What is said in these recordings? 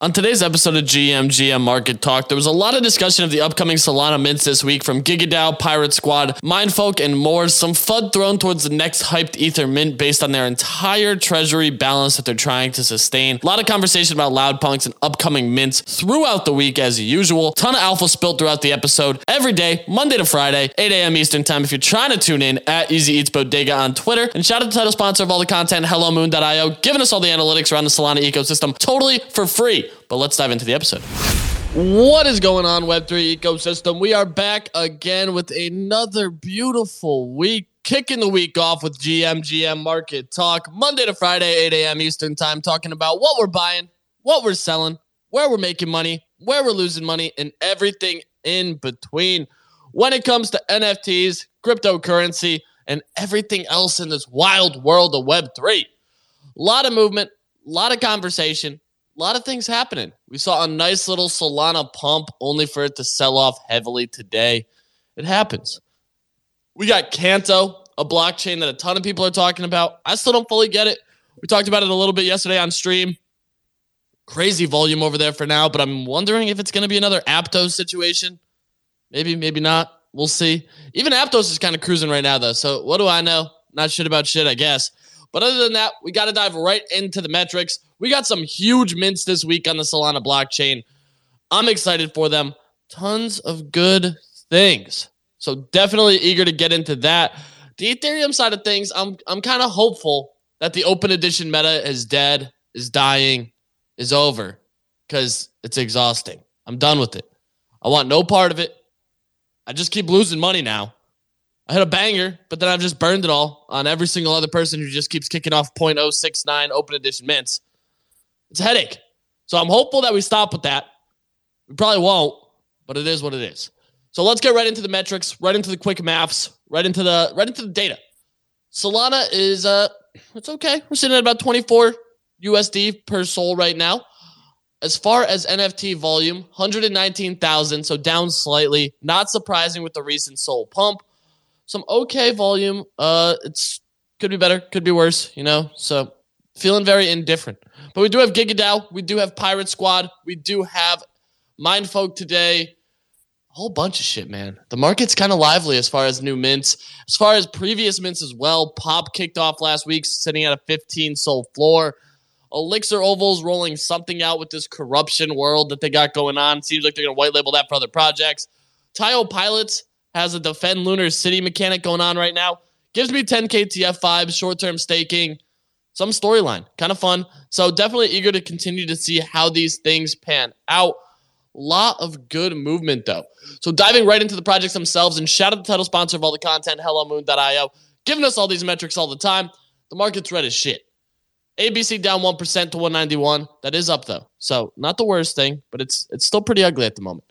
On today's episode of GM GM Market Talk, there was a lot of discussion of the upcoming Solana mints this week from GigaDAO, Pirate Squad, Mindfolk, and more. Some FUD thrown towards the next hyped Ether mint based on their entire treasury balance that they're trying to sustain. A lot of conversation about LoudPunx and upcoming mints throughout the week as usual. Ton of alpha spilled throughout the episode every day, Monday to Friday, 8 a.m. Eastern Time. If you're trying to tune in at Easy Eats Bodega on Twitter, and shout out to the title sponsor of all the content, HelloMoon.io, giving us all the analytics around the Solana ecosystem totally for free. But let's dive into the episode. What is going on, Web3 ecosystem? We are back again with another beautiful week. Kicking the week off with GM GM Market Talk, Monday to Friday, 8 a.m. Eastern Time, talking about what we're buying, what we're selling, where we're making money, where we're losing money, and everything in between. When it comes to NFTs, cryptocurrency, and everything else in this wild world of Web3. A lot of movement, a lot of conversation, a lot of things happening. We saw a nice little Solana pump only for it to sell off heavily today. It happens. We got Canto, a blockchain that a ton of people are talking about. I still don't fully get it. We talked about it a little bit yesterday on stream. Crazy volume over there for now, but I'm wondering if it's going to be another Aptos situation. Maybe, maybe not. We'll see. Even Aptos is kind of cruising right now, though. So what do I know? Not shit about shit, I guess. But other than that, we got to dive right into the metrics. We got some huge mints this week on the Solana blockchain. I'm excited for them. Tons of good things. So definitely eager to get into that. The Ethereum side of things, I'm I'm kind of hopeful that the open edition meta is dead, is dying, is over cuz it's exhausting. I'm done with it. I want no part of it. I just keep losing money now. I hit a banger, but then I've just burned it all on every single other person who just keeps kicking off 0.069 open edition mints. It's a headache. So I'm hopeful that we stop with that. We probably won't, but it is what it is. So let's get right into the metrics, right into the quick maths, right into the right into the data. Solana is uh it's okay. We're sitting at about 24 USD per Sol right now. As far as NFT volume, 119,000, so down slightly. Not surprising with the recent Sol pump some okay volume. Uh, it's could be better, could be worse, you know. So feeling very indifferent. But we do have GigaDAO, we do have Pirate Squad, we do have Mindfolk today. A whole bunch of shit, man. The market's kind of lively as far as new mints. As far as previous mints as well, Pop kicked off last week, sitting at a 15 SOL floor. Elixir Ovols rolling something out with this corruption world that they got going on. Seems like they're going to white label that for other projects. Taiyo Pilots has a defend lunar city mechanic going on right now. Gives me 10k TF5, short term staking, some storyline, kind of fun. So definitely eager to continue to see how these things pan out. Lot of good movement though. So diving right into the projects themselves and shout out the title sponsor of all the content, HelloMoon.io, giving us all these metrics all the time. The market's red as shit. ABC down 1% to 191. That is up though. So not the worst thing, but it's it's still pretty ugly at the moment.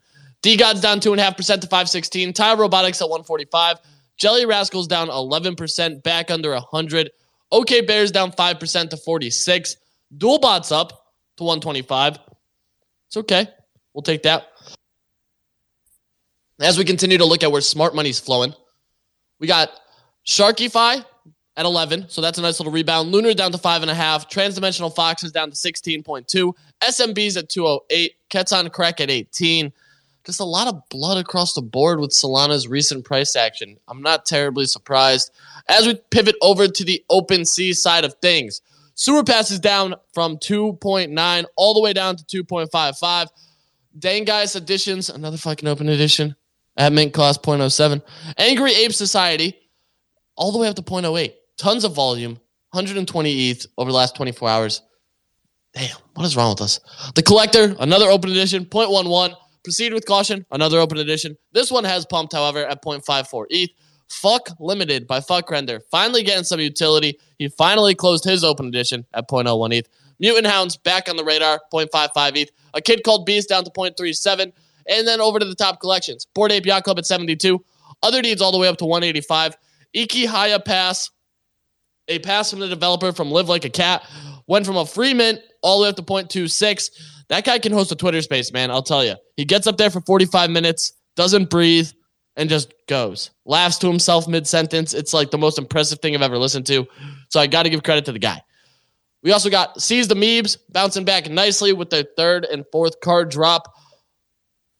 DeGod's down 2.5% to 516. Taiyo Robotics at 145. Jelly Rascals down 11%, back under 100. OK Bears down 5% to 46. Duelbots up to 125. It's okay. We'll take that. As we continue to look at where smart money's flowing, we got Sharkify at 11. So that's a nice little rebound. Lunar down to 5.5. Transdimensional Fox is down to 16.2. SMB's at 208. Ketzon Crack at 18 just a lot of blood across the board with Solana's recent price action. I'm not terribly surprised. As we pivot over to the OpenSea side of things, Sewer Pass is down from 2.9 all the way down to 2.55. Dang Guys Editions, another fucking open edition at mint cost 0.07. Angry Ape Society, all the way up to 0.08. Tons of volume, 120 ETH over the last 24 hours. Damn, what is wrong with us? The Collector, another open edition, 0.11. Proceed with caution. Another open edition. This one has pumped, however, at 0.54 ETH. Fuck Limited by Fuck Render. Finally getting some utility. He finally closed his open edition at 0.01 ETH. Mutant Hounds back on the radar, 0.55 ETH. A kid called Beast down to 0.37. And then over to the top collections. Bored Ape Yacht Club at 72. Other deeds all the way up to 185. Iki Haya Pass, a pass from the developer from Live Like a Cat, went from a free mint all the way up to 0.26. That guy can host a Twitter space, man. I'll tell you. He gets up there for 45 minutes, doesn't breathe, and just goes. Laughs to himself mid sentence. It's like the most impressive thing I've ever listened to. So I got to give credit to the guy. We also got Seize the Memes bouncing back nicely with their third and fourth card drop.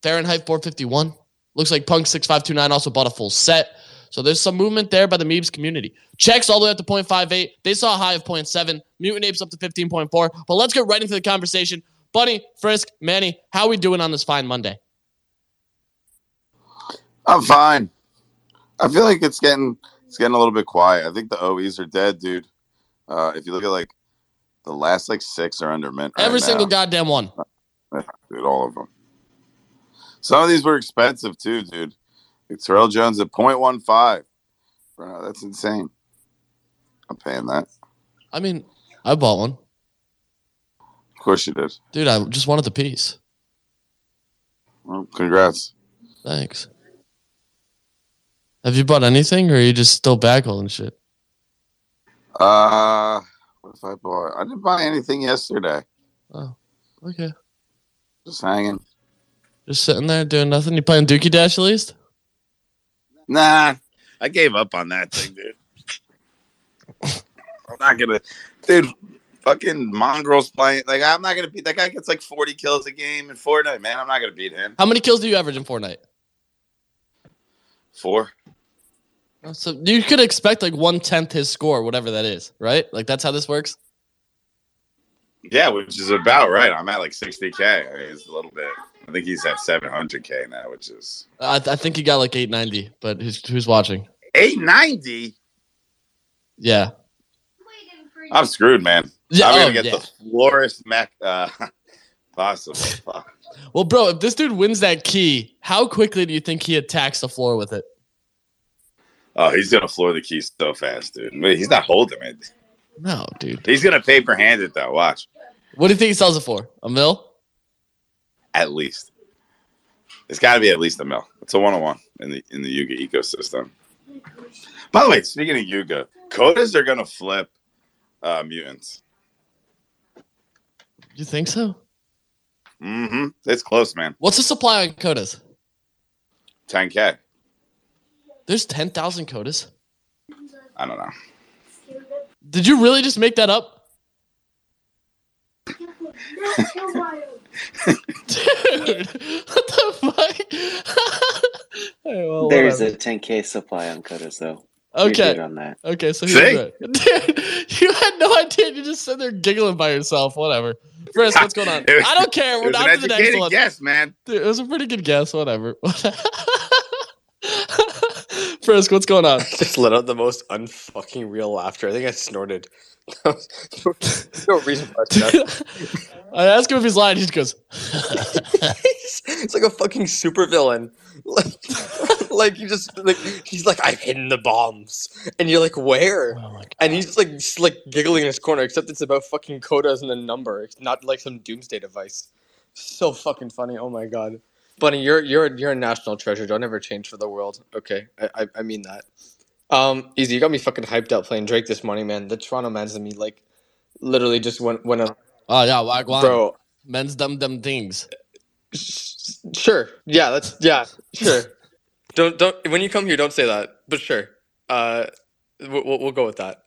Fahrenheit 451. Looks like Punk 6529 also bought a full set. So there's some movement there by the Meebs community. Checks all the way up to 0.58. They saw a high of 0.7. Mutant Apes up to 15.4. But let's get right into the conversation. Bunny, Frisk, Manny, how we doing on this fine Monday? I'm fine. I feel like it's getting it's getting a little bit quiet. I think the OEs are dead, dude. Uh, if you look at like the last like six are under mint. right Every single goddamn one. dude, all of them. Some of these were expensive too, dude. Like Terrell Jones at 0.15. Bro, that's insane. I'm paying that. I mean, I bought one. Of course you did. Dude, I just wanted the piece. Well, congrats. Thanks. Have you bought anything or are you just still back holding shit? Uh, what if I bought? I didn't buy anything yesterday. Oh, okay. Just hanging. Just sitting there doing nothing. You playing Dookie Dash at least? Nah, I gave up on that thing, dude. I'm not gonna, dude. Fucking mongrels playing. Like I'm not gonna beat that guy. Gets like 40 kills a game in Fortnite, man. I'm not gonna beat him. How many kills do you average in Fortnite? Four. Oh, so you could expect like one tenth his score, whatever that is, right? Like that's how this works. Yeah, which is about right. I'm at like 60k. I mean, it's a little bit. I think he's at 700k now, which is I, I think he got like 890, but who's who's watching? 890. Yeah, I'm screwed, man. Yeah. I'm oh, gonna get yeah. the florist mech uh, possible. Well, bro, if this dude wins that key, how quickly do you think he attacks the floor with it? Oh, he's gonna floor the key so fast, dude. He's not holding it. No, dude. He's gonna paper hand it though. Watch. What do you think he sells it for? A mil? At least. It's got to be at least a mil. It's a one on one in the in the Yuga ecosystem. By the way, speaking of Yuga, Kodas are gonna flip uh, mutants. You think so? Mm-hmm. It's close, man. What's the supply on Kodas? 10k. There's 10,000 Kodas? I don't know. Did you really just make that up? Dude, what the fuck? Hey, well, There's whatever. a 10k supply on Kodas though. Okay. on that. Okay, so he's See? Dude, you had no idea. You just sit there giggling by yourself. Whatever. Frisk, what's going on? Was- I don't care. It We're was on to the next one. guess, man. Dude, it was a pretty good guess. Whatever. Frisk, what's going on? just let out the most unfucking real laughter. I think I snorted. No reason for us I ask him if he's lying. He just goes, It's like a fucking supervillain. Like, like you just like he's like I've hidden the bombs, and you're like where? oh. And he's just like just like giggling in his corner. Except it's about fucking Kodas and a number. It's not like some doomsday device. So fucking funny. Oh my god, Bunny, you're you're you're a national treasure. Don't ever change for the world. Okay, I I, I mean that. Um, easy. You got me fucking hyped up playing Drake this morning, man. The Toronto Mans and me like literally just went went a Oh, yeah. Wagwan. bro. Men's dumb dumb things. sh- Sure. Yeah. That's yeah. Sure. don't don't when you come here, don't say that. But sure. Uh, we'll we'll we'll go with that.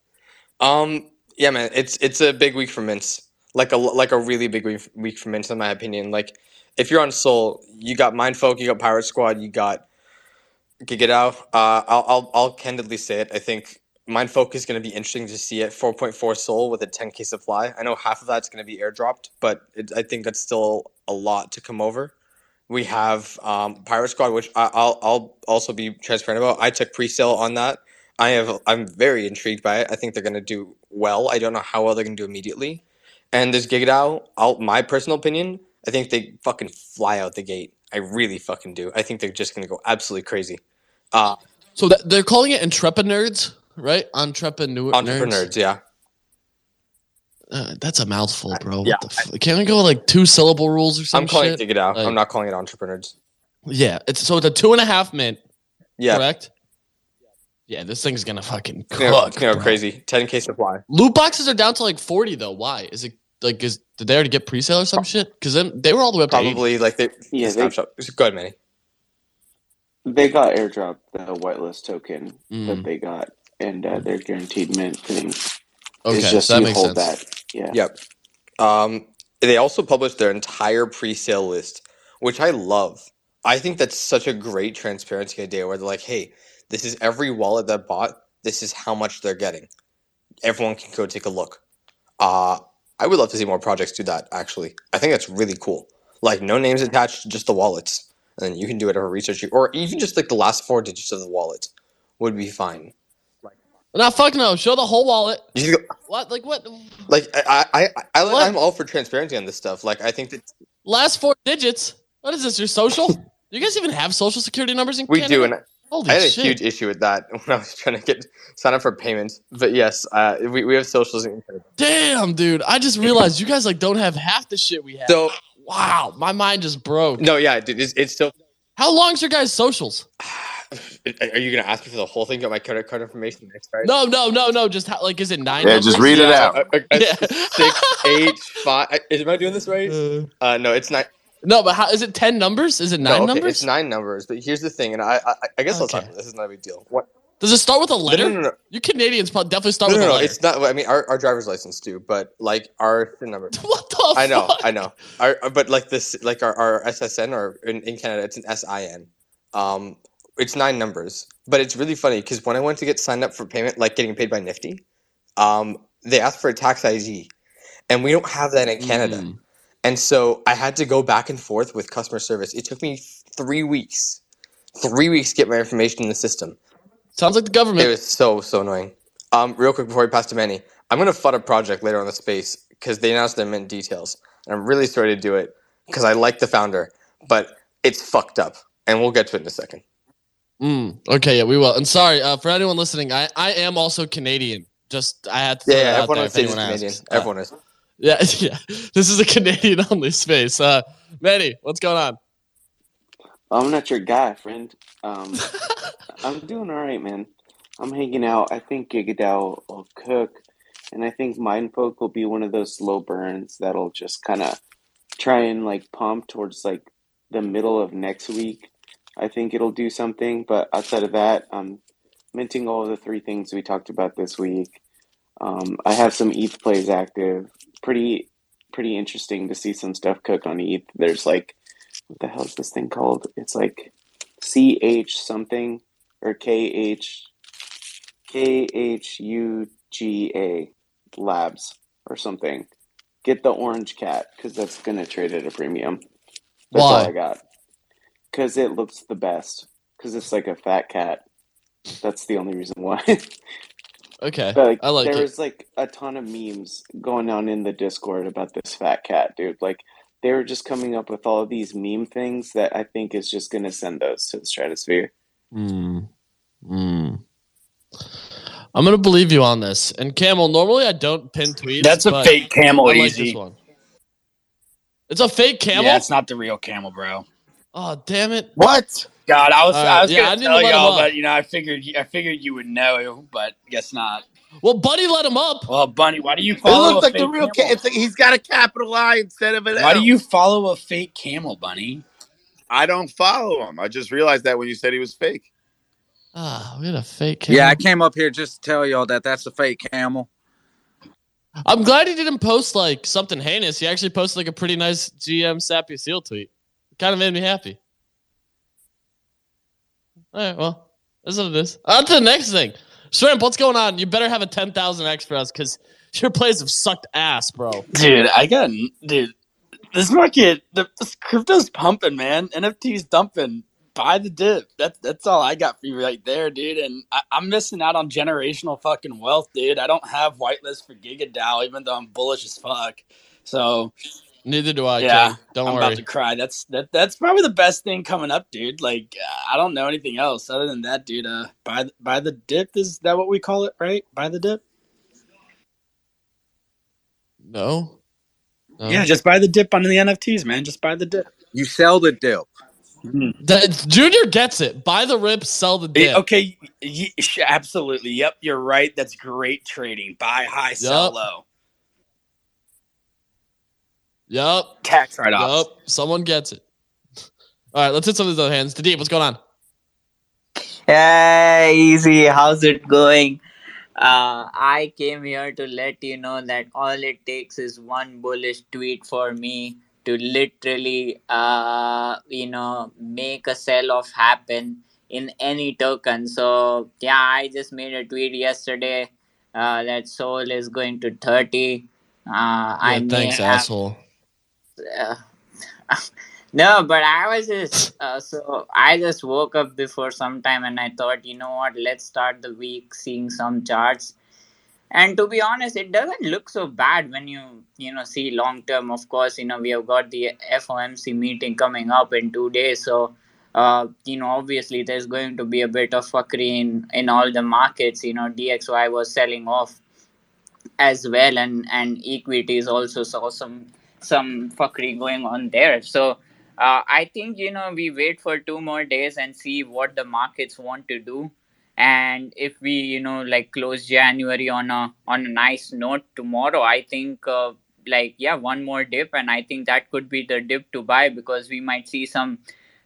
Um. Yeah, man. It's it's a big week for Mints. Like a like a really big week week for Mints, in my opinion. Like, if you're on Sol, you got Mindfolk, you got Pirate Squad, you got GigaDAO. Uh, I'll I'll I'll candidly say it. I think Mind Mindfolk is going to be interesting to see at 4.4 Sol with a 10k supply. I know half of that's going to be airdropped, but it, I think that's still a lot to come over. We have um, Pirate Squad, which I, I'll I'll also be transparent about. I took pre-sale on that. I have I'm very intrigued by it. I think they're going to do well. I don't know how well they're going to do immediately. And this GigaDAO, I'll, my personal opinion, I think they fucking fly out the gate. I really fucking do. I think they're just going to go absolutely crazy. Uh, So that, they're calling it Entrepreneurs, right? Entrepreneur. entrepreneurs, yeah. Uh, that's a mouthful, bro. Yeah. What the f- Can't we go like two syllable rules or something? I'm calling shit? it GigaDAO. Like- I'm not calling it entrepreneurs. Yeah. It's so it's a two and a half mint, Yeah. correct? Yeah, this thing's gonna fucking cook. it's gonna go crazy. 10k supply. Loot boxes are down to like forty though. Why? Is it like is did they already get pre-sale or some shit? Because then they were all the way up to 80. Probably like they. Yeah, Yeah, they- snapshot. Go ahead, Manny. They got airdrop the whitelist token Mm. that they got, and uh, their guaranteed mint thing Okay, is just so that you makes hold sense. that. Yeah. Yep. Um, they also published their entire pre-sale list, which I love. I think that's such a great transparency idea where they're like, hey, this is every wallet that bought, this is how much they're getting. Everyone can go take a look. Uh, I would love to see more projects do that, actually. I think that's really cool. Like, no names attached, just the wallets. And you can do whatever research you, or even just like the last four digits of the wallet would be fine. No, fuck no. Show the whole wallet. You What? Like what? like, I, I, I, I I'm all for transparency on this stuff. Like, I think that Last four digits. What is this? Your social? you guys even have social security numbers in we Canada? do, and Holy I had a shit. huge issue with that when I was trying to get sign up for payments. But yes, uh, we, we have socials in Canada. Damn, dude. I just realized you guys like don't have half the shit we have. So wow, my mind just broke. no, yeah, dude, it's, it's still. How long's your guys' socials? Are you gonna ask me for the whole thing? Got my credit card information next, right? No, no, no, no. Just how, like, is it nine? Yeah, just numbers? read it Yeah, out. uh, uh, uh, Yeah. Six, eight, five. uh, Is am I doing this right? Uh, Uh, no, it's not. no, but how is it? Ten numbers? Is it nine no, okay, numbers? It's nine numbers. But here's the thing, and I, I, I guess I'll talk. This is not a big deal. What? Does it start with a letter? no, no, no. You Canadians probably definitely start No, with no, a no, letter. it's not. I mean, our, our driver's license too, but like our SIN number. what the? I know, fuck? I know. Our, but like this, like our, our SSN or in, in Canada, it's an SIN. Um, it's nine numbers, but it's really funny because when I went to get signed up for payment, like getting paid by Nifty, um, they asked for a tax ID, and we don't have that in Canada. Mm. And so I had to go back and forth with customer service. It took me three weeks, three weeks to get my information in the system. Sounds like the government. It was so so annoying. Um, real quick before we pass to Manny, I'm gonna fud a project later on the space because they announced their mint details, and I'm really sorry to do it because I like the founder, but it's fucked up, and we'll get to it in a second. Mm, okay, yeah, we will. And sorry uh, for anyone listening. I, I am also Canadian. Just I had to Yeah, that yeah out everyone there on if stage is Canadian. Uh, Everyone is. yeah, yeah. This is a Canadian only space. Uh, Manny, what's going on? I'm not your guy, friend. Um, I'm doing all right, man. I'm hanging out. I think GigaDAO will cook, and I think Mindfolk will be one of those slow burns that'll just kind of try and like pump towards like the middle of next week. I think it'll do something, but outside of that, I'm minting all of the three things we talked about this week. Um, I have some ETH plays active. Pretty, pretty interesting to see some stuff cook on ETH. There's like, what the hell is this thing called? It's like CH something or KH K H U G A Labs or something. Get the orange cat because that's gonna trade at a premium. That's all Why? I got. Because it looks the best. Because it's like a fat cat. That's the only reason why. Okay, But like, I like there it. was like a ton of memes going on in the Discord about this fat cat, dude. Like they were just coming up with all of these meme things that I think is just gonna send those to the stratosphere. Mm. Mm. I'm gonna believe you on this. And Camel, normally I don't pin tweets. That's a but fake camel, I like easy. this one. It's a fake camel. Yeah, it's not the real camel, bro. Oh damn it! What? God, I was All I was yeah, gonna didn't tell y'all, but you know, I figured I figured you would know, but guess not. Well, Buddy let him up. Well, Bunny, why do you follow? It looks a like the fake real. Ca- camel? it's like he's got a capital I instead of an Why do you follow a fake camel, Bunny? I don't follow him. I just realized that when you said he was fake. Ah, we had a fake camel. Yeah, I came up here just to tell y'all that that's a fake camel. I'm glad he didn't post like something heinous. He actually posted like a pretty nice GM Sappy Seal tweet. It kind of made me happy. All right, well, that's what it is. On to the next thing. Shrimp, what's going on? You better have a 10,000x for us because your plays have sucked ass, bro. Dude, I got dude. This market, the this crypto's pumping, man. NFT's dumping. Buy the dip. That's that's all I got for you right there, dude. And I, I'm missing out on generational fucking wealth, dude. I don't have whitelist for GigaDAO, even though I'm bullish as fuck. So Neither do I. yeah, King. Don't worry. I'm worry. about to cry. That's that. That's probably the best thing coming up, dude. Like uh, I don't know anything else other than that, dude. Uh, buy th- buy the dip. Is that what we call it, right? Buy the dip. No. No. Yeah, just buy the dip on the NFTs, man. Just buy the dip. You sell the dip. That- Junior gets it. Buy the rip, sell the dip. Okay, y- sh- absolutely. Yep, you're right. That's great trading. Buy high, sell Yup. low. Yup. Tax write offs. Yep. Someone gets it. All right, let's hit some of these other hands. Deep, what's going on? Hey, easy. How's it going? uh, I came here to let you know that all it takes is one bullish tweet for me to literally, uh, you know, make a sell off happen in any token. So yeah, I just made a tweet yesterday uh, that Sol is going to thirty. Uh, I Yeah, may thanks, have- asshole. Uh, no, but I was just uh, so I just woke up before some time and I thought, you know what, let's start the week seeing some charts. And to be honest, it doesn't look so bad when you you know see long term. Of course, you know we have got the FOMC meeting coming up in two days, so uh, you know obviously there's going to be a bit of fuckery in in all the markets. You know DXY was selling off as well, and and equities also saw some some fuckery going on there. So uh, I think you know we wait for two more days and see what the markets want to do, and if we you know like close January on a on a nice note tomorrow, I think. Uh, like yeah one more dip and i think that could be the dip to buy because we might see some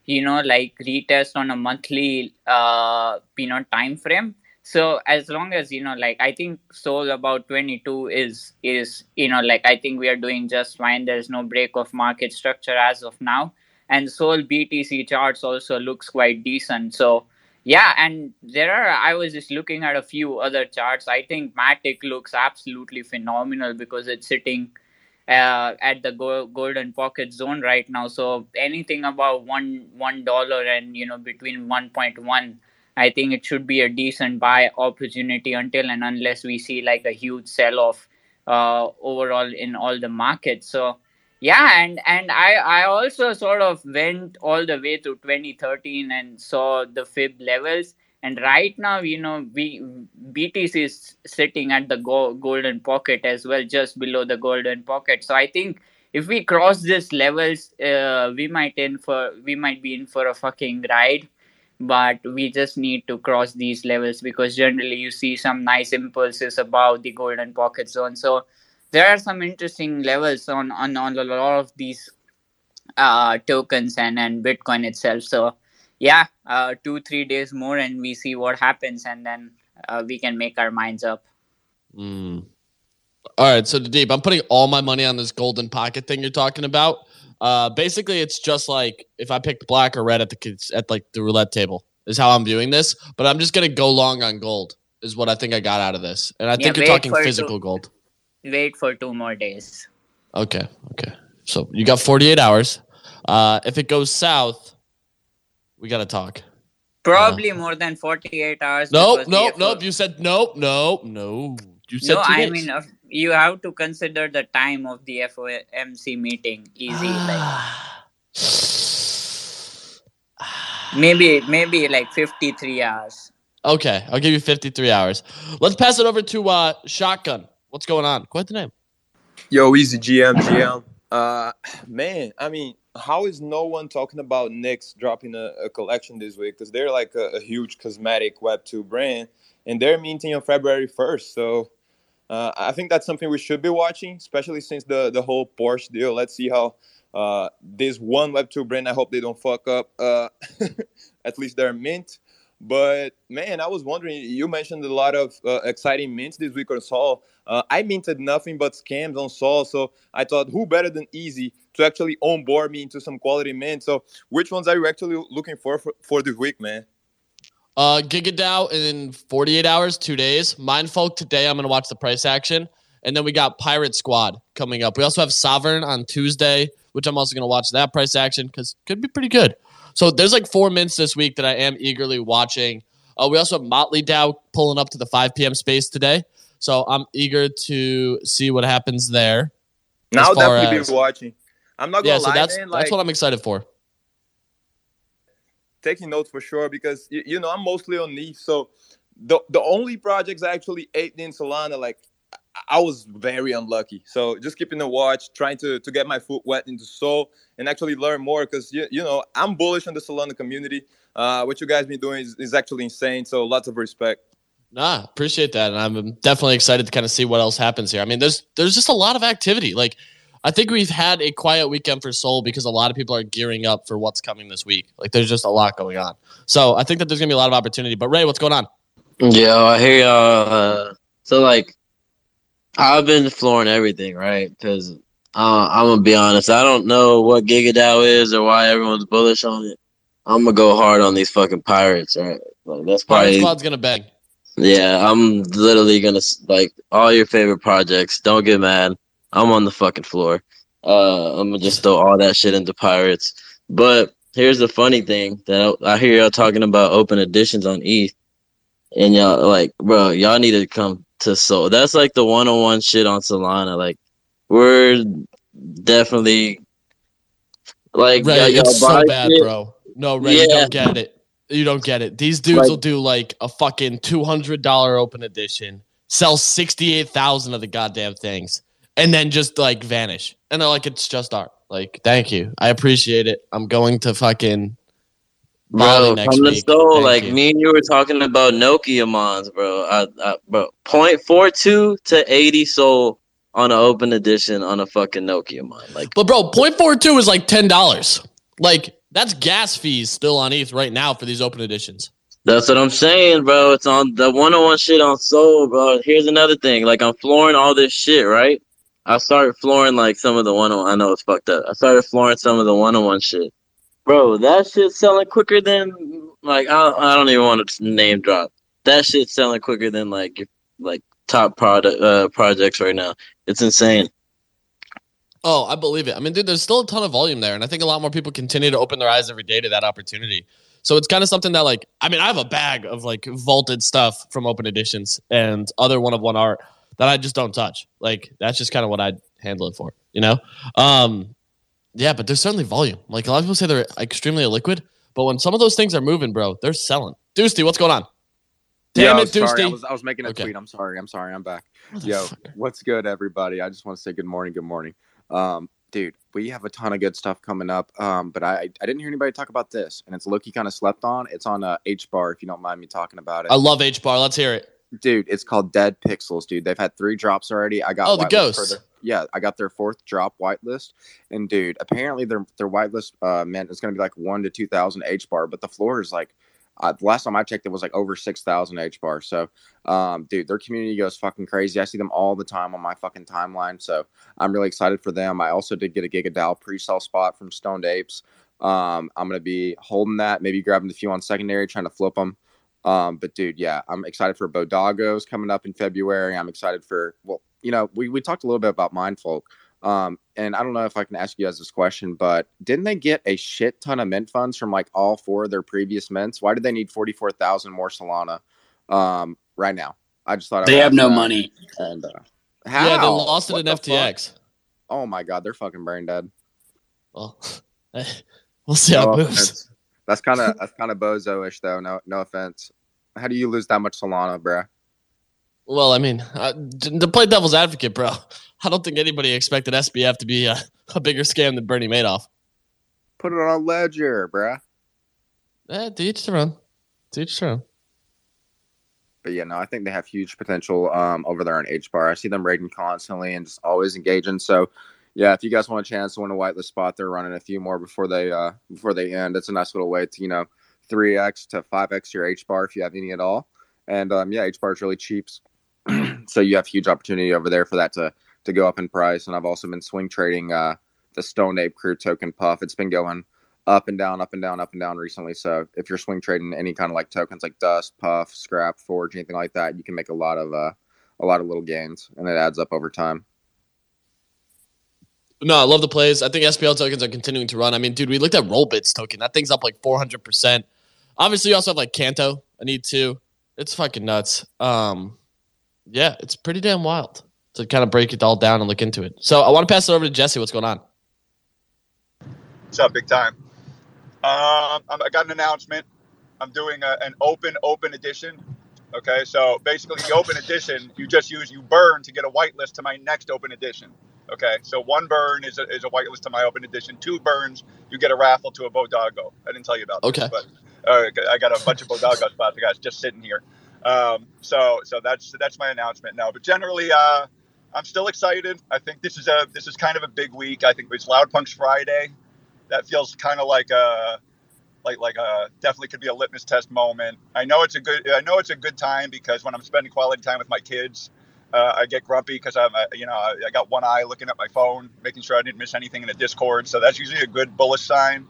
you know like retest on a monthly uh you know time frame so as long as you know like i think Sol about 22 is is you know like i think we are doing just fine. There's no break of market structure as of now. And Sol btc charts also looks quite decent. So yeah and there are i was just looking at a few other charts. I think matic looks absolutely phenomenal because it's sitting uh, at the go- golden pocket zone right now. So anything about one one dollar and you know between 1.1 I think it should be a decent buy opportunity until and unless we see like a huge sell off uh, overall in all the markets. So yeah, and and I I also sort of went all the way to 2013 and saw the fib levels. And right now, you know, we BTC is sitting at the go- golden pocket as well, just below the golden pocket. So I think if we cross these levels, uh, we might in for we might be in for a fucking ride but we just need to cross these levels because generally you see some nice impulses above the golden pocket zone so there are some interesting levels on on, on a lot of these uh tokens and and bitcoin itself so yeah uh two three days more and we see what happens and then uh, we can make our minds up Mm. All right, so deep. I'm putting all my money on this golden pocket thing you're talking about. Uh, basically, it's just like if I picked black or red at the at like the roulette table is how I'm viewing this. But I'm just gonna go long on gold is what I think I got out of this, and I Yeah, think you're talking for it to- physical gold. wait for two more days Okay, okay. So you got 48 hours. Uh, if it goes south, we gotta talk. probably more than 48 hours Nope, nope, nope. You said nope, nope, no. You said no, I days. mean, uh, you have to consider the time of the FOMC meeting. Easy, like maybe maybe like fifty three hours. Okay, I'll give you 53 hours. Let's pass it over to uh, Shotgun. What's going on? Quite the name. Yo, easy GM, GM. Uh, man, I mean, how is no one talking about Nyx dropping a, a collection this week? Because they're like a, a huge cosmetic Web two brand, and they're minting on February first. So, uh, I think that's something we should be watching, especially since the the whole Porsche deal. Let's see how uh, this one Web two brand. I hope they don't fuck up. Uh, at least their mint. But man, I was wondering. You mentioned a lot of uh, exciting mints this week on Sol. Uh, I minted nothing but scams on Sol, so I thought, who better than Easy to actually onboard me into some quality mint? So, which ones are you actually looking for for, for this week, man? Uh, GigaDAO in 48 hours, two days. Mindfolk today. I'm gonna watch the price action, and then we got Pirate Squad coming up. We also have Sovereign on Tuesday, which I'm also gonna watch that price action because could be pretty good. So there's like four mints this week that I am eagerly watching. Uh, we also have Motley DAO pulling up to the 5 p.m. space today, so I'm eager to see what happens there. Now definitely as- be watching. I'm not gonna Yeah, so that's man. that's what I'm excited for. Taking notes for sure because you, you know I'm mostly on niche. So the the only projects I actually ate in Solana, like I- I was very unlucky. So just keeping a watch, trying to to get my foot wet into Sol and actually learn more because you, you know I'm bullish on the Solana community. Uh, what you guys been doing is, is actually insane. So lots of respect. Nah, appreciate that, and I'm definitely excited to kind of see what else happens here. I mean, there's there's just a lot of activity. Like, I think we've had a quiet weekend for Sol because a lot of people are gearing up for what's coming this week. Like, there's just a lot going on. So I think that there's gonna be a lot of opportunity. But Ray, what's going on? Yeah, I hear y'all uh, So like, I've been flooring everything, right? Because uh, I'm gonna be honest, I don't know what GigaDAO is or why everyone's bullish on it. I'm gonna go hard on these fucking pirates, right? Like that's Pirate probably Squad's gonna bang. yeah. I'm literally gonna like all your favorite projects. Don't get mad. I'm on the fucking floor. Uh, I'm gonna just throw all that shit into pirates. But here's the funny thing that I, I hear y'all talking about open editions on ETH, and y'all like, bro, y'all need to come to Sol. That's like the one-on-one shit on Solana. Like, we're definitely like Ray, y'all- y'all it's so bad, shit. bro. No, Ray, you Yeah. don't get it. You don't get it. These dudes Like- will do like a fucking two hundred dollar open edition, sell sixty eight thousand of the goddamn things, and then just like vanish. And they're like, it's just art. Like, thank you, I appreciate it. I'm going to fucking Bro, next from the week. Sol, Thank like you. me and you were talking about Nokia Mons, bro. I, I, bro, point four two to eighty Sol on an open edition on a fucking Nokia Mon. Like, But bro, point four two is like ten dollars. Like that's gas fees still on ETH right now for these open editions. that's what I'm saying, bro. It's on the one on one shit on Sol, bro. Here's another thing. Like, I'm flooring all this shit, right? I started flooring like some of the one on. I know it's fucked up. I started flooring some of the one on one shit, bro. That shit's selling quicker than like I, I don't even want to name drop. That shit's selling quicker than like like top product uh, projects right now. It's insane. Oh, I believe it. I mean, dude, there's still a ton of volume there, and I think a lot more people continue to open their eyes every day to that opportunity. So it's kind of something that, like, I mean, I have a bag of like vaulted stuff from open editions and other one of one art that I just don't touch. Like, that's just kind of what I'd handle it for, you know? Um, yeah, but there's certainly volume. Like a lot of people say they're extremely illiquid, but when some of those things are moving, bro, they're selling. Deucey, what's going on? Damn Yo, it, sorry, I was, I was making a Okay. tweet. I'm sorry. I'm sorry. I'm back. Yo, what's good, everybody? I just want to say good morning. Good morning. Um, dude, we have a ton of good stuff coming up. Um, but I I didn't hear anybody talk about this, and it's Loki kind of slept on. It's on uh, H bar. If you don't mind me talking about it, I love H bar. Let's hear it. Dude. It's called Dead Pixels, dude. They've had three drops already. I got Oh, the ghost. yeah, I got their fourth drop whitelist, and dude, apparently their their whitelist uh meant it's gonna be like one to two thousand H bar, but the floor is like. Uh, the last time I checked, it was like over six thousand H bar. So, um, dude, their community goes fucking crazy. I see them all the time on my fucking timeline. So, I'm really excited for them. I also did get a GigaDAO pre-sale spot from Stoned Apes. Um, I'm gonna be holding that, maybe grabbing a few on secondary, trying to flip them. Um, but dude, yeah, I'm excited for Bodagos coming up in February. I'm excited for well, you know, we, we talked a little bit about Mindfolk. Um, and I don't know if I can ask you guys this question, but didn't they get a shit ton of mint funds from like all four of their previous mints? Why did they need forty four thousand more Solana um, right now? I just thought They would have no that. money. And uh, Yeah, they how? lost it in the fuck? FTX. Oh my god, they're fucking brain dead. Well, we'll see how No it moves. Offense. That's kind of that's kind of bozo-ish though. No no offense. How do you lose that much Solana, bruh? Well, I mean, uh, to play devil's advocate, bro, I don't think anybody expected SBF to be a, a bigger scam than Bernie Madoff. Put it on a Ledger, bruh. Eh, to each their own. To each their own. But yeah, no, I think they have huge potential um, over there on H bar. I see them raiding constantly and just always engaging. So yeah, if you guys want a chance to win a whitelist spot, they're running a few more before they uh, before they end. It's a nice little way to you know three x to five x your H bar if you have any at all. And um, yeah, H bar is really cheap, so you have huge opportunity over there for that to to go up in price. And I've also been swing trading uh, the Stone Ape Crew token Puff. It's been going up and down, up and down, up and down recently. So if you're swing trading any kind of like tokens like Dust, Puff, Scrap, Forge, anything like that, you can make a lot of uh, a lot of little gains, and it adds up over time. No, I love the plays. I think SPL tokens are continuing to run. I mean, dude, we looked at Rollbits token. That thing's up like 400%. Obviously, you also have like Canto. I need two. It's fucking nuts. Um, yeah, it's pretty damn wild to kind of break it all down and look into it. So I want to pass it over to Jesse. What's going on? What's up, big time? Um, I got an announcement. I'm doing a, an open open edition. Okay, so basically the open edition, you just use you burn to get a whitelist to my next open edition. Okay, so one burn is a, is a whitelist to my open edition. Two burns, you get a raffle to a Bodago. I didn't tell you about that. Okay. this, but uh, I got a bunch of Bodago spots, guys, just sitting here. Um, so so that's that's my announcement now. But generally, uh, I'm still excited. I think this is a this is kind of a big week. I think it's LoudPunx Friday. That feels kind of like a like like a definitely could be a litmus test moment. I know it's a good I know it's a good time because when I'm spending quality time with my kids, uh, I get grumpy because I'm, uh, you know, I, I got one eye looking at my phone, making sure I didn't miss anything in the Discord. So that's usually a good bullish sign.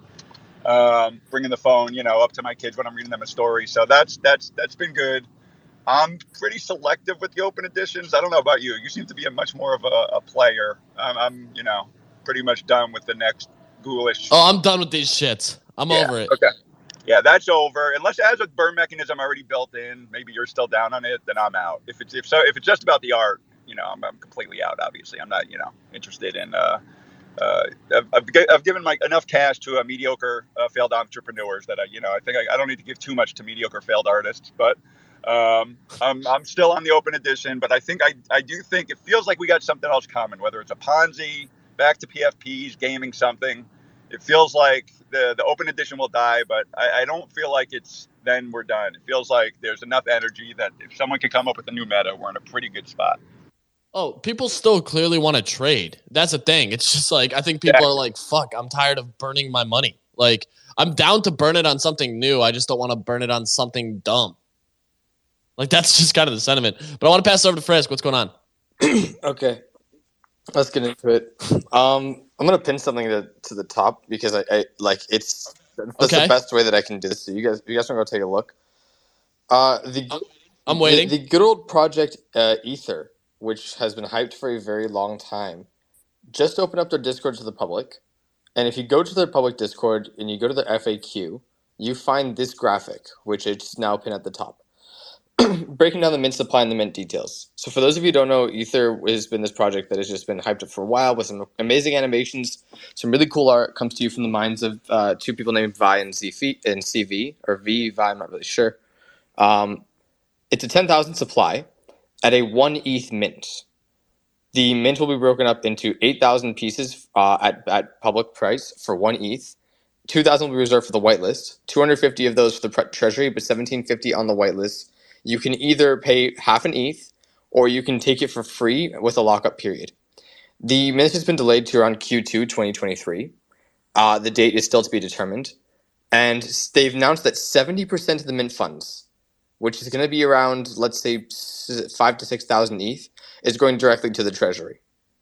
Um, bringing the phone, you know, up to my kids when I'm reading them a story. So that's that's that's been good. I'm pretty selective with the open editions. I don't know about you. You seem to be a much more of a, a player. I'm, I'm, you know, pretty much done with the next ghoulish. Oh, I'm done with these shits. I'm Yeah, over it. Okay. Yeah, that's over. Unless it has a burn mechanism already built in, maybe you're still down on it, then I'm out. If it's if so, if it's just about the art, you know, I'm, I'm completely out. Obviously, I'm not, you know, interested in. Uh, uh, I've, I've, I've given my enough cash to uh, mediocre uh, failed entrepreneurs that I, you know, I think I, I don't need to give too much to mediocre failed artists. But um, I'm, I'm still on the open edition. But I think I, I do think it feels like we got something else coming. Whether it's a Ponzi, back to PFPs, gaming something. It feels like the the open edition will die, but I, I don't feel like it's then we're done. It feels like there's enough energy that if someone can come up with a new meta, we're in a pretty good spot. Oh, people still clearly want to trade. That's a thing. It's just like I think people Yeah. are like, "Fuck, I'm tired of burning my money." Like I'm down to burn it on something new. I just don't want to burn it on something dumb. Like that's just kind of the sentiment. But I want to pass it over to Frisk. What's going on? Okay, let's get into it. Um, I'm gonna pin something to, to the top because I, I like it's that's Okay. the best way that I can do this. So you guys, you guys want to go take a look? Uh, the I'm the- waiting. The, good old project uh, Ether, which has been hyped for a very long time, just opened up their Discord to the public. And if you go to their public Discord and you go to their FAQ, you find this graphic, which is now pinned at the top, breaking down the mint supply and the mint details. So, for those of you who don't know, Ether has been this project that has just been hyped up for a while with some amazing animations, some really cool art comes to you from the minds of uh, two people named Vi and, ZV, and CV, or V, Vi, I'm not really sure. Um, it's a 10,000 supply at a 1 ETH mint. The mint will be broken up into 8,000 pieces uh, at, at public price for 1 ETH. 2,000 will be reserved for the whitelist. 250 of those for the pre- treasury, but 1,750 on the whitelist. You can either pay half an ETH or you can take it for free with a lockup period. The mint has been delayed to around Q2 2023. Uh, the date is still to be determined. And they've announced that 70% of the mint funds, which is going to be around, let's say, five to 6,000 ETH, is going directly to the treasury.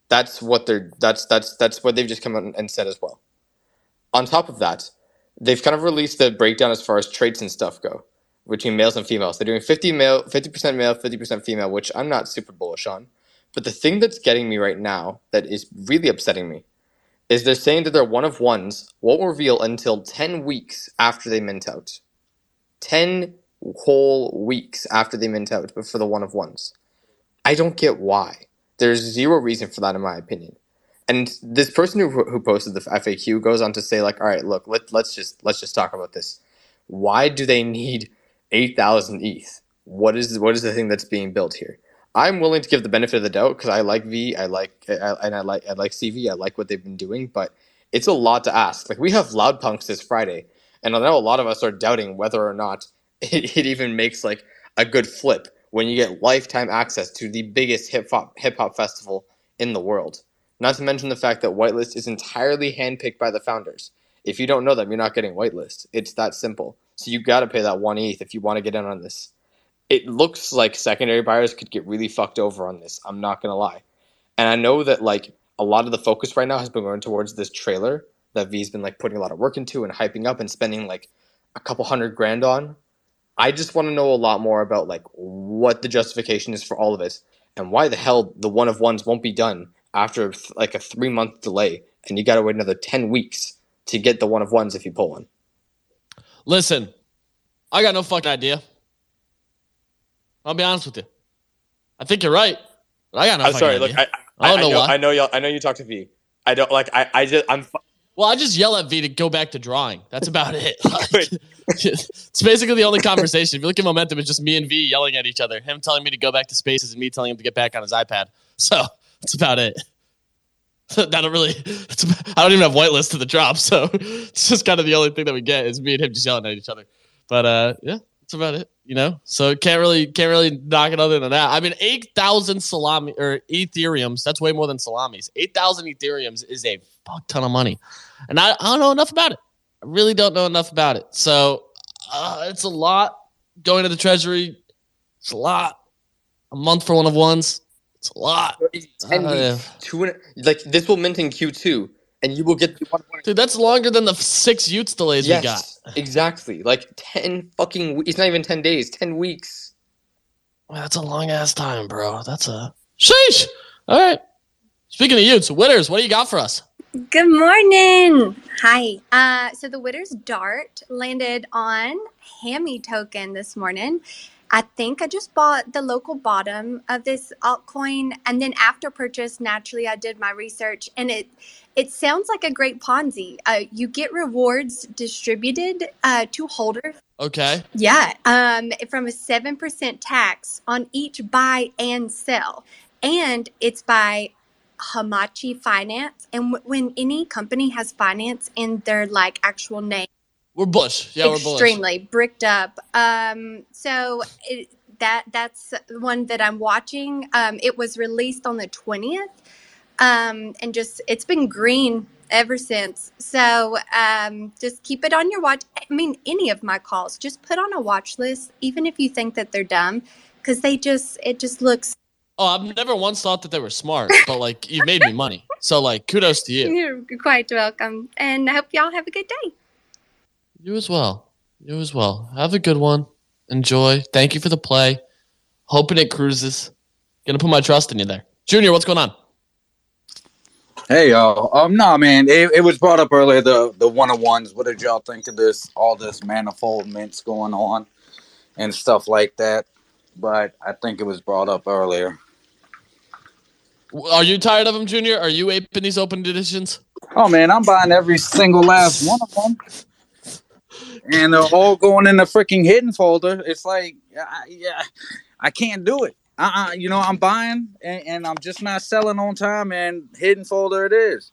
That's what they're, that's, that's, that's what they've just come out and said as well. On top of that, they've kind of released the breakdown as far as traits and stuff go between males and females. They're doing 50 male, 50% male, 50% female, which I'm not super bullish on. But the thing that's getting me right now that is really upsetting me is they're saying that their one of ones won't reveal until 10 weeks after they mint out. 10 whole weeks after they mint out, but for the one of ones. I don't get why. There's zero reason for that, in my opinion. And this person who, who posted the FAQ goes on to say, like, all right, look, let, let's just let's just talk about this. Why do they need eight thousand ETH? What is what is the thing that's being built here? I'm willing to give the benefit of the doubt because I like V, I like I, and I like I like CV, I like what they've been doing, but it's a lot to ask. Like we have LoudPunx this Friday, and I know a lot of us are doubting whether or not it, it even makes like a good flip when you get lifetime access to the biggest hip hop hip hop festival in the world. Not to mention the fact that Whitelist is entirely handpicked by the founders. If you don't know them, you're not getting Whitelist. It's that simple. So you got to pay that one ETH if you want to get in on this. It looks like secondary buyers could get really fucked over on this. I'm not gonna lie, and I know that like a lot of the focus right now has been going towards this trailer that V's been like putting a lot of work into and hyping up and spending like a couple hundred grand on. I just want to know a lot more about like what the justification is for all of it and why the hell the one of ones won't be done after like a three month delay and you got to wait another 10 weeks to get the one of ones if you pull one. Listen, I got no fucking idea. I'll be honest with you. I think you're right, but I got no I'm sorry. idea. Look, I, I don't know know, why. I know y'all. I know you talk to V. I don't like. I. I just. I'm. fu- Well, I just yell at V to go back to drawing. That's about it. Like, it's basically the only conversation. If you look at momentum, it's just me and V yelling at each other. Him telling me to go back to spaces and me telling him to get back on his iPad. So that's about it. Don't really. I don't even have whitelist to the drop, so it's just kind of the only thing that we get is me and him just yelling at each other. But uh, yeah, that's about it. You know, so can't really can't really knock it other than that. I mean, eight thousand salami or Ethereums. That's way more than salamis. Eight thousand Ethereums is a fuck ton of money, and I, I don't know enough about it. I really don't know enough about it. So uh, it's a lot going to the treasury. It's a lot. A month for one of ones. It's a lot. Ten Uh, weeks, two and like this will mint in Q two, and you will get the one. Dude, that's longer than the six y00ts delays we got. Yes, exactly. Like ten fucking. we- It's not even ten days. Ten weeks. Well, that's a long ass time, bro. That's a sheesh. All right. Speaking of y00ts, winners, what do you got for us? Good morning. Hi. Uh, so the Witters Dart landed on Hammy token this morning. I think I just bought the local bottom of this altcoin, and then after purchase, naturally I did my research, and it it sounds like a great Ponzi. Uh, you get rewards distributed uh, to holders. Okay. Yeah, um, from a seven percent tax on each buy and sell, and it's by Hamachi Finance. And w- when any company has finance in their like actual name, We're Bush. Yeah, we're Bush. extremely bricked up. Um, so it, that that's one that I'm watching. Um, it was released on the twentieth, um, and just it's been green ever since. So um, just keep it on your watch. I mean, any of my calls, just put on a watch list, even if you think that they're dumb, because they just it just looks. Oh, I've never once thought that they were smart, but like you made me money. So like kudos to you. You're quite welcome, and I hope y'all have a good day. You as well. You as well. Have a good one. Enjoy. Thank you for the play. Hoping it cruises. Gonna put my trust in you there. Junior, what's going on? Hey y'all. Um no man, it, it was brought up earlier the the one on ones. What did y'all think of this all this manifold mints going on and stuff like that? But I think it was brought up earlier. Are you tired of them, Junior? Are you aping these open editions? Oh man, I'm buying every single last one of them. And they're all going in the freaking hidden folder. It's like I, yeah, I can't do it. Uh, uh you know, I'm buying and, and I'm just not selling on time and hidden folder it is.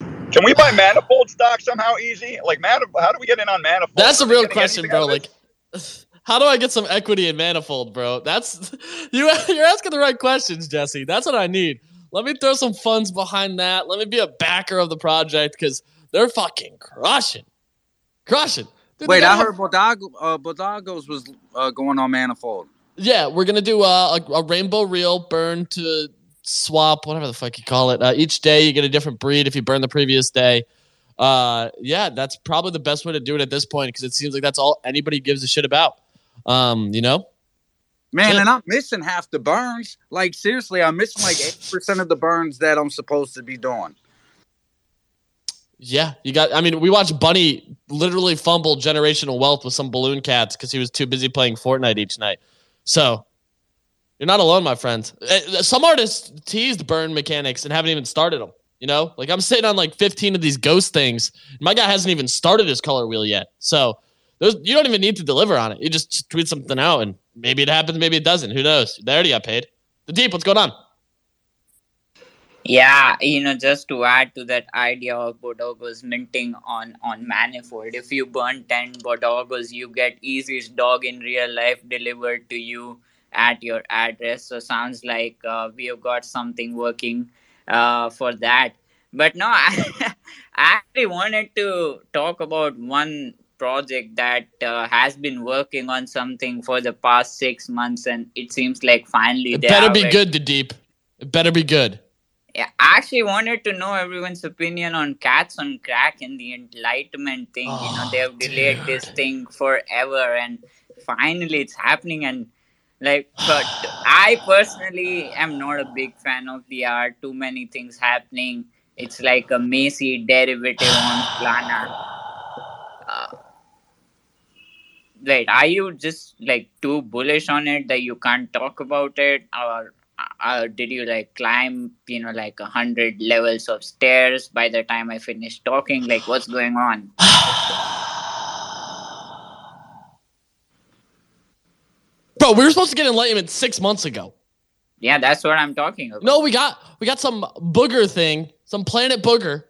Can we buy manifold stock somehow easy? Like, man, how do we get in on manifold? That's a real question, bro. Like, how do I get some equity in Manifold, bro? That's you. You're asking the right questions, Jesse. That's what I need. Let me throw some funds behind that. Let me be a backer of the project because they're fucking crushing, crushing. Dude, Wait, I heard Bodoggo, uh, Bodoggos was uh, going on manifold. Yeah, we're gonna do uh, a, a rainbow reel burn to swap, whatever the fuck you call it. Uh, each day you get a different breed if you burn the previous day. Uh, yeah, that's probably the best way to do it at this point because it seems like that's all anybody gives a shit about. Um, you know, Man, Yeah. and I'm missing half the burns. Like seriously, I'm missing like eight percent of the burns that I'm supposed to be doing. Yeah, you got. I mean, we watched Bunny literally fumble generational wealth with some balloon cats because he was too busy playing Fortnite each night. So you're not alone, my friend. Uh, Some artists teased burn mechanics and haven't even started them. You know, like I'm sitting on like 15 of these ghost things. My guy hasn't even started his color wheel yet. So there's, you don't even need to deliver on it. You just tweet something out and maybe it happens, maybe it doesn't. Who knows? They already got paid. The deep, what's going on? Yeah, you know, just to add to that idea of Bodoggos minting on on Manifold, if you burn 10 Bodoggos, you get easiest dog in real life delivered to you at your address. So sounds like uh, we have got something working uh, for that. But no, I, I actually wanted to talk about one project that uh, has been working on something for the past six months, and it seems like finally It better be it. good, the deep. It better be good. Yeah, I actually wanted to know everyone's opinion on Cets on Creck and the enlightenment thing. you know, Oh, they have delayed this thing forever, and finally it's happening. And like, but I personally am not a big fan of the art. Too many things happening. It's like a Macy derivative on Plana. Uh, wait, are you just like too bullish on it that you can't talk about it, or uh, did you like climb, you know, like a hundred levels of stairs by the time I finished talking? Like, what's going on? Bro, we were supposed to get enlightenment six months ago. Yeah, that's what I'm talking about. No, we got we got some booger thing, some planet booger.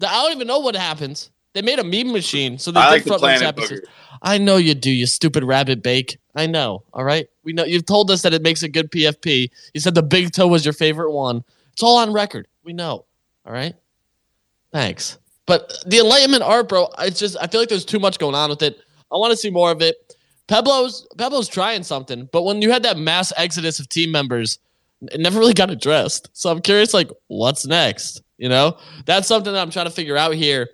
That I don't even know what happens. They made a meme machine, so they I did like the front loads planet episodes. booger. I know you do, you stupid rabbit bake. I know. All right, we know you've told us that it makes a good PFP. You said the big toe was your favorite one. It's all on record. We know. All right. Thanks. But the enlightenment art, bro, it's just I feel like there's too much going on with it. I want to see more of it. Peblo's Peblo's trying something, but when you had that mass exodus of team members, it never really got addressed. So I'm curious, like, what's next? You know, that's something that I'm trying to figure out here.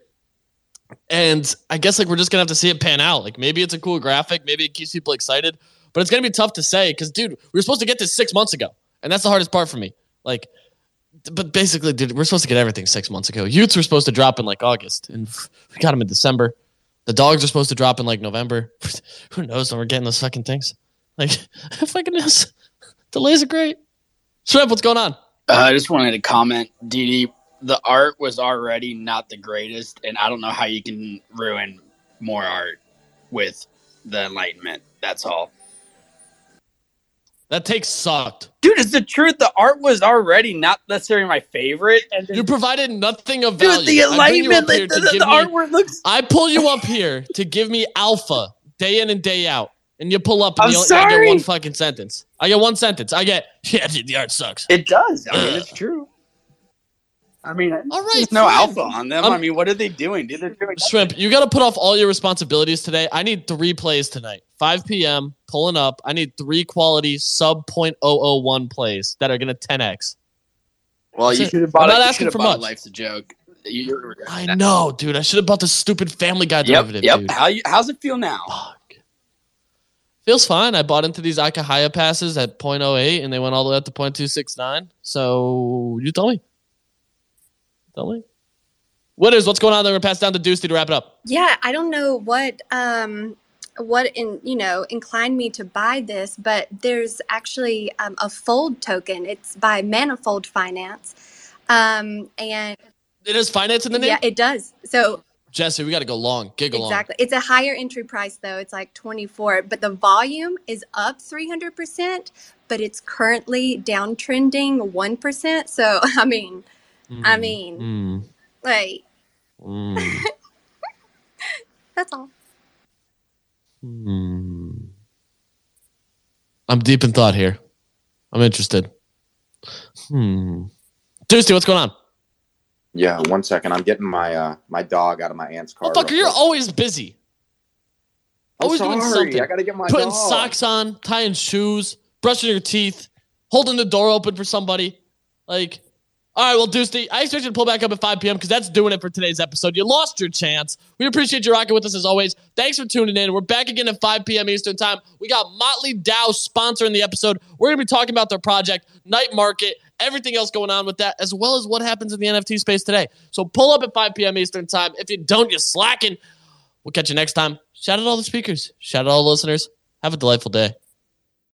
And I guess like we're just gonna have to see it pan out. Like maybe it's a cool graphic, maybe it keeps people excited, but it's gonna be tough to say because, dude, we were supposed to get this six months ago, and that's the hardest part for me. Like, but basically, dude, we're supposed to get everything six months ago. Youths were supposed to drop in like August, and we got them in December. The dogs are supposed to drop in like November. Who knows when we're getting those fucking things? Like, fucking this delays are great. Shrimp, what's going on? Uh, I just wanted to comment, Didi. The art was already not the greatest, and I don't know how you can ruin more art with the Enlightenment. That's all. That take sucked. Dude, it's the truth. The art was already not necessarily my favorite, and then, You provided nothing of dude, value. the you up Enlightenment, here like, to the, the, the me- artwork looks. I pull you up here to give me alpha day in and day out, and you pull up and I'm you, I get one fucking sentence. I get one sentence. I get yeah, dude, the art sucks. It does. I mean, it's true. I mean, All right, there's no alpha on them. I'm- I um, mean, what are they doing? Dude, they're doing Shrimp, you got to put off all your responsibilities today. I need three plays tonight. 5 p.m. pulling up. I need three quality sub 0.001 plays that are going to 10x. Well, That's you should have bought I'm it. not you asking for bought much. Life's a joke. You, you're I that. know, dude. I should have bought the stupid Family Guy Yep. derivative, Yep. dude. How you? How's it feel now? Fuck. Feels fine. I bought into these Akahaya passes at 0.08 and they went all the way up to 0.269. So you tell me. Tell me. What is what's going on? They're gonna pass down to Deucey to wrap it up. Yeah, I don't know what um what in you know inclined me to buy this, but there's actually um, a fold token. It's by Manifold Finance, um, and It is finance in the name. yeah, it does. So Jesse, we got to go long. Gig along. exactly, it's a higher entry price though. It's like twenty four, but the volume is up three hundred percent, but it's currently downtrending one percent. So I mean, I mean, Mm, like mm, that's all. mm. I'm deep in thought here. I'm interested. Hmm. Deucey, what's going on? Yeah, one second. I'm getting my uh my dog out of my aunt's car. Oh, fucker, you're quick. always busy. I'm Always doing sorry, something. I gotta get my Putting dog. socks on, tying shoes, brushing your teeth, holding the door open for somebody. Like, all right, well, Deucey, I expect you to pull back up at 5 p.m. because that's doing it for today's episode. You lost your chance. We appreciate you rocking with us as always. Thanks for tuning in. We're back again at 5 p.m. Eastern Time. We got Motley DAO sponsoring the episode. We're going to be talking about their project, Night Market, everything else going on with that, as well as what happens in the NFT space today. So pull up at 5 p.m. Eastern Time. If you don't, you're slacking. We'll catch you next time. Shout out all the speakers. Shout out all the listeners. Have a delightful day.